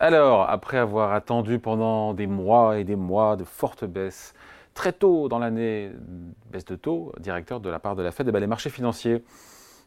Alors, après avoir attendu pendant des mois et des mois de fortes baisses, très tôt dans l'année, baisse de taux, directeur de la part de la Fed, eh ben, les marchés financiers,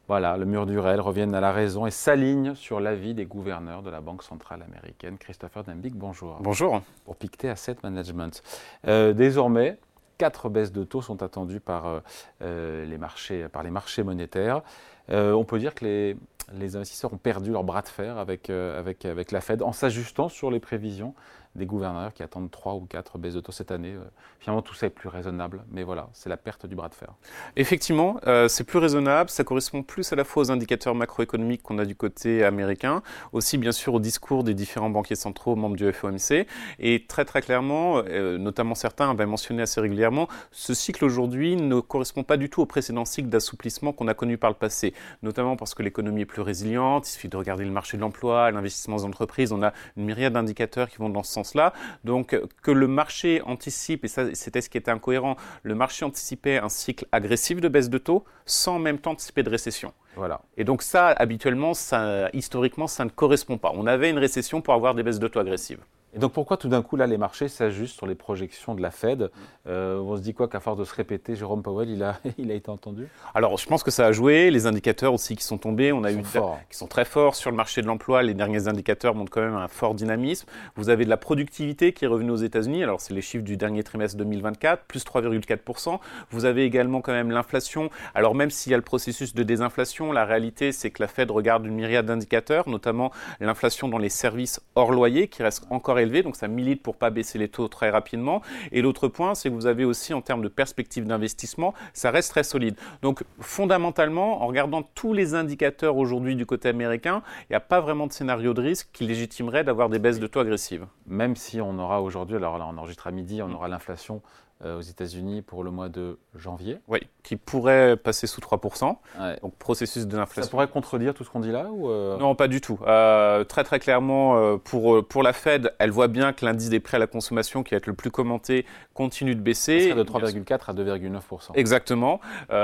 voilà, le mur du réel reviennent à la raison et s'alignent sur l'avis des gouverneurs de la Banque centrale américaine. Christopher Dembik, bonjour. Bonjour. Pour Pictet Asset Management. Euh, désormais, quatre baisses de taux sont attendues par, euh, euh, les, marchés, par les marchés monétaires. on peut dire que les, les investisseurs ont perdu leur bras de fer avec, euh, avec, avec la Fed en s'ajustant sur les prévisions des gouverneurs qui attendent trois ou quatre baisses de taux cette année. Euh, finalement, tout ça est plus raisonnable, mais voilà, c'est la perte du bras de fer. Effectivement, euh, c'est plus raisonnable, ça correspond plus à la fois aux indicateurs macroéconomiques qu'on a du côté américain, aussi bien sûr au discours des différents banquiers centraux membres du FOMC, et très très clairement, notamment certains avaient mentionné assez régulièrement, ce cycle aujourd'hui ne correspond pas du tout au précédent cycle d'assouplissement qu'on a connu par le passé, notamment parce que l'économie est plus résiliente, il suffit de regarder le marché de l'emploi, l'investissement des entreprises, on a une myriade d'indicateurs qui vont dans ce sens-là. Donc que le marché anticipe, et ça c'était ce qui était incohérent, le marché anticipait un cycle agressif de baisse de taux sans en même temps anticiper de récession. Voilà. Et donc ça, habituellement, ça, historiquement, ça ne correspond pas. On avait une récession pour avoir des baisses de taux agressives. Et donc pourquoi tout d'un coup là les marchés s'ajustent sur les projections de la Fed euh, On se dit quoi qu'à force de se répéter, Jérôme Powell il a, il a été entendu? Alors je pense que ça a joué, les indicateurs aussi qui sont tombés, on a eu qui sont très forts sur le marché de l'emploi, les derniers indicateurs montrent quand même un fort dynamisme. Vous avez de la productivité qui est revenue aux États-Unis, alors c'est les chiffres du dernier trimestre 2024, plus 3,4%. Vous avez également quand même l'inflation. Alors même s'il y a le processus de désinflation, la réalité c'est que la Fed regarde une myriade d'indicateurs, notamment l'inflation dans les services hors loyer qui reste encore donc ça milite pour pas baisser les taux très rapidement. Et l'autre point, c'est que vous avez aussi en termes de perspective d'investissement, ça reste très solide. Donc fondamentalement, en regardant tous les indicateurs aujourd'hui du côté américain, il n'y a pas vraiment de scénario de risque qui légitimerait d'avoir des baisses de taux agressives. Même si on aura aujourd'hui, alors là on enregistre à midi, on aura l'inflation aux États-Unis pour le mois de janvier. Oui, qui pourrait passer sous 3%. Donc processus de l'inflation. Ça pourrait contredire tout ce qu'on dit là ou euh Non, pas du tout. Euh, très très clairement, pour, pour la Fed, elle voit bien que l'indice des prêts à la consommation, qui va être le plus commenté, continue de baisser. Ça de 3,4 à 2,9%. Exactement.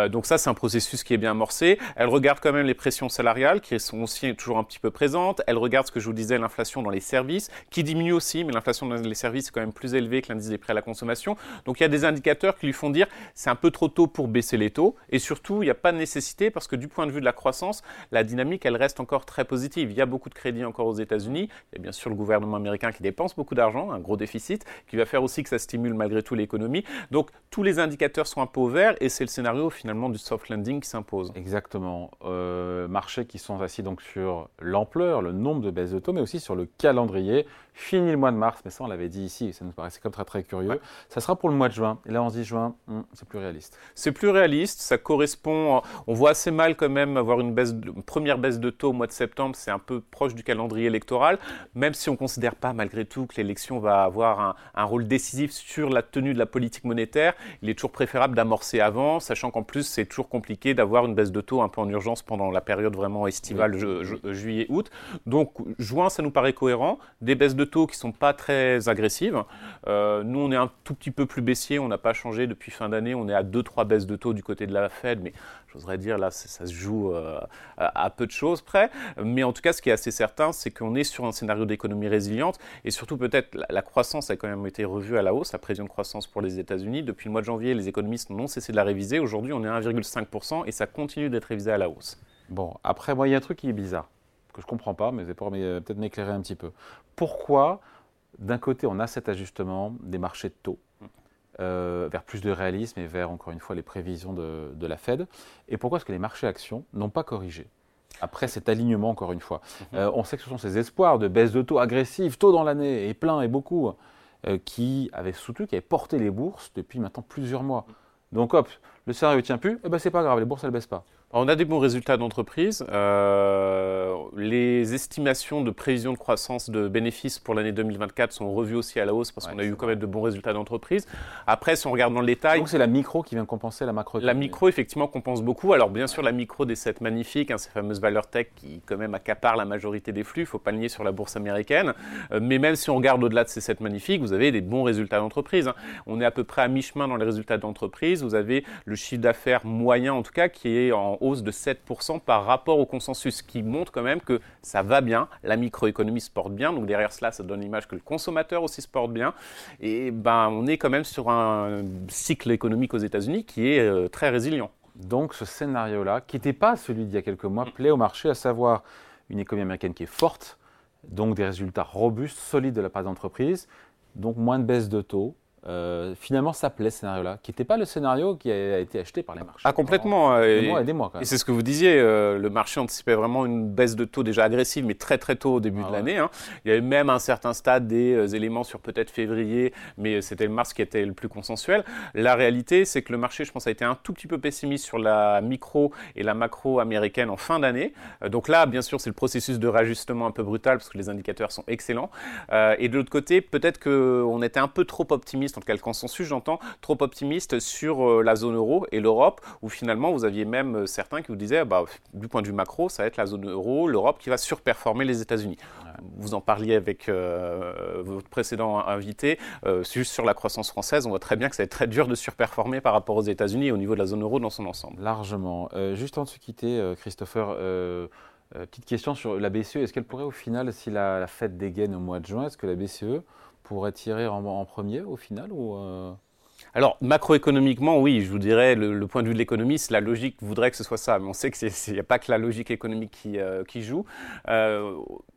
donc ça, c'est un processus qui est bien amorcé. Elle regarde quand même les pressions salariales, qui sont aussi toujours un petit peu présentes. Elle regarde ce que je vous disais, l'inflation dans les services, qui diminue aussi, mais l'inflation dans les services est quand même plus élevée que l'indice des prêts à la consommation. Donc il y a des indicateurs qui lui font dire c'est un peu trop tôt pour baisser les taux. Et surtout, il n'y a pas de nécessité parce que du point de vue de la croissance, la dynamique, elle reste encore très positive. Il y a beaucoup de crédits encore aux États-Unis. Il y a bien sûr le gouvernement américain qui dépense beaucoup d'argent, un gros déficit, qui va faire aussi que ça stimule malgré tout l'économie. Donc tous les indicateurs sont un peu ouverts et c'est le scénario finalement du soft landing qui s'impose. Exactement. Euh, marchés qui sont assis donc sur l'ampleur, le nombre de baisses de taux, mais aussi sur le calendrier. Fini le mois de mars, mais ça on l'avait dit ici, ça nous paraissait comme très très curieux. Ça sera pour le mois de juin. Et là, on se dit juin, hmm, c'est plus réaliste. C'est plus réaliste, ça correspond. On voit assez mal quand même avoir une, baisse première baisse de taux au mois de septembre. C'est un peu proche du calendrier électoral, même si on ne considère pas malgré tout que l'élection va avoir un, rôle décisif sur la tenue de la politique monétaire. Il est toujours préférable d'amorcer avant, sachant qu'en plus, c'est toujours compliqué d'avoir une baisse de taux un peu en urgence pendant la période vraiment estivale, juillet-août. Donc, juin, ça nous paraît cohérent. Des baisses de taux qui ne sont pas très agressives. Euh, nous, on est un tout petit peu plus On n'a pas changé depuis fin d'année. On est à 2-3 baisses de taux du côté de la Fed, mais j'oserais dire là, ça se joue euh, à, peu de choses près. Mais en tout cas, ce qui est assez certain, c'est qu'on est sur un scénario d'économie résiliente et surtout peut-être la, croissance a quand même été revue à la hausse, la prévision de croissance pour les États-Unis. Depuis le mois de janvier, les économistes n'ont cessé de la réviser. Aujourd'hui, on est à 1,5% et ça continue d'être révisé à la hausse. Bon, après, moi, il y a un truc qui est bizarre, que je ne comprends pas, mais vous allez euh, peut-être m'éclairer un petit peu. Pourquoi, d'un côté, on a cet ajustement des marchés de taux euh, vers plus de réalisme et vers, encore une fois, les prévisions de, la Fed. Et pourquoi est-ce que les marchés actions n'ont pas corrigé après cet alignement, encore une fois mhm. euh, On sait que ce sont ces espoirs de baisse de taux agressifs, tôt dans l'année, et plein et beaucoup, euh, qui avaient soutenu, qui avaient porté les bourses depuis maintenant plusieurs mois. Donc hop, le scénario ne tient plus, et eh ben c'est pas grave, les bourses elles baissent pas. On a des bons résultats d'entreprise. Euh, les estimations de prévision de croissance de bénéfices pour l'année 2024 sont revues aussi à la hausse parce qu'on a eu quand même de bons résultats d'entreprise. Après, si on regarde dans le détail. Donc c'est la micro qui vient compenser la macro. La micro, effectivement, compense beaucoup. Alors bien sûr, la micro des 7 magnifiques, hein, ces fameuses valeurs tech qui quand même accaparent la majorité des flux, il ne faut pas le nier sur la bourse américaine. Euh, mais même si on regarde au-delà de ces 7 magnifiques, vous avez des bons résultats d'entreprise. Hein. On est à peu près à mi-chemin dans les résultats d'entreprise. Vous avez le chiffre d'affaires moyen en tout cas qui est en hausse de 7% par rapport au consensus, qui montre quand même que ça va bien, la microéconomie se porte bien, donc derrière cela, ça donne l'image que le consommateur aussi se porte bien, et ben on est quand même sur un cycle économique aux États-Unis qui est euh, très résilient. Donc ce scénario-là, qui n'était pas celui d'il y a quelques mois, plaît au marché, à savoir une économie américaine qui est forte, donc des résultats robustes, solides de la part d'entreprise, donc moins de baisse de taux, euh, finalement, ça plaît ce scénario-là, qui n'était pas le scénario qui a été acheté par les marchés. Ah, complètement. Des mois et des mois, Et c'est ce que vous disiez, euh, le marché anticipait vraiment une baisse de taux déjà agressive, mais très très tôt au début ah de l'année. Hein. Il y avait même à un certain stade des euh, éléments sur peut-être février, mais c'était le mars qui était le plus consensuel. La réalité, c'est que le marché, je pense, a été un tout petit peu pessimiste sur la micro et la macro américaine en fin d'année. donc là, bien sûr, c'est le processus de réajustement un peu brutal, parce que les indicateurs sont excellents. et de l'autre côté, peut-être qu'on était un peu trop optimiste en tout cas le consensus, j'entends, trop optimiste sur euh, la zone euro et l'Europe, où finalement vous aviez même euh, certains qui vous disaient, bah, du point de vue macro, ça va être la zone euro, l'Europe qui va surperformer les États-Unis. Vous en parliez avec euh, votre précédent invité, juste sur la croissance française, on voit très bien que ça va être très dur de surperformer par rapport aux États-Unis au niveau de la zone euro dans son ensemble. Largement. juste en de se quitter, Christopher, petite question sur la BCE. Est-ce qu'elle pourrait au final, si la, la fête dégaine au mois de juin, est-ce que la BCE pourrait tirer en, premier au final ou euh alors, macroéconomiquement, oui, je vous dirais, le, point de vue de l'économiste, la logique voudrait que ce soit ça. Mais on sait qu'il n'y a pas que la logique économique qui, euh, joue. Euh,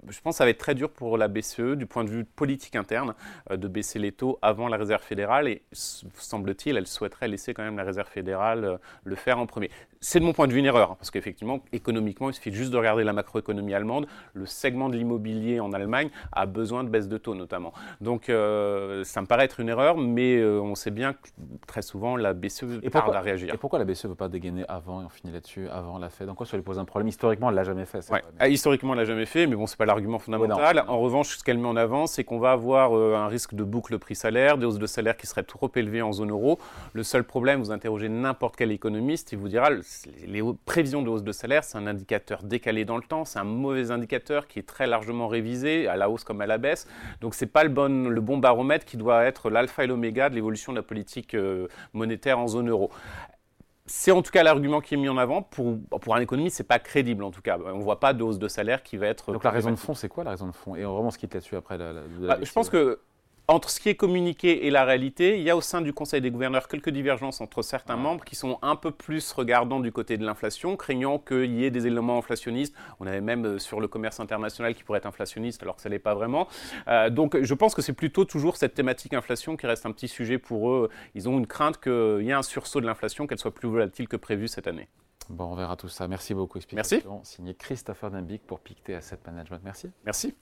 je pense que ça va être très dur pour la BCE, du point de vue politique interne, de baisser les taux avant la Réserve fédérale. Et semble-t-il, elle souhaiterait laisser quand même la Réserve fédérale le faire en premier c'est de mon point de vue une erreur, hein, parce qu'effectivement, économiquement, il suffit juste de regarder la macroéconomie allemande. Le segment de l'immobilier en Allemagne a besoin de baisse de taux, notamment. Donc, euh, ça me paraît être une erreur, mais euh, on sait bien que très souvent, la BCE et à réagir. Et pourquoi la BCE ne veut pas dégainer avant, et on finit là-dessus, avant la Fed En quoi ça lui pose un problème? Historiquement, elle ne l'a jamais fait. Ah, historiquement, elle ne l'a jamais fait, mais bon, ce n'est pas l'argument fondamental. en revanche, ce qu'elle met en avant, c'est qu'on va avoir euh, un risque de boucle prix-salaire, des hausses de salaire qui seraient trop élevées en zone euro. Le seul problème, vous interrogez n'importe quel économiste, il vous dira les prévisions de hausse de salaire, c'est un indicateur décalé dans le temps, c'est un mauvais indicateur qui est très largement révisé, à la hausse comme à la baisse. Donc ce n'est pas le bon, le bon baromètre qui doit être l'alpha et l'oméga de l'évolution de la politique euh, monétaire en zone euro. C'est en tout cas l'argument qui est mis en avant. Pour, pour un économiste, ce n'est pas crédible en tout cas. On ne voit pas de hausse de salaire qui va être. Donc la raison de fond, c'est quoi la raison de fond? Et vraiment, ce qui est là-dessus après la, bah, Je pense que entre ce qui est communiqué et la réalité, il y a au sein du Conseil des gouverneurs quelques divergences entre certains membres qui sont un peu plus regardants du côté de l'inflation, craignant qu'il y ait des éléments inflationnistes. On avait même euh, sur le commerce international qui pourrait être inflationniste alors que ça ne l'est pas vraiment. Euh, donc je pense que c'est plutôt toujours cette thématique inflation qui reste un petit sujet pour eux. Ils ont une crainte qu'il y ait un sursaut de l'inflation, qu'elle soit plus volatile que prévu cette année. Bon, on verra tout ça. Merci beaucoup. Merci. Signé Christopher Dembic pour Pictet Asset Management. Merci. Merci.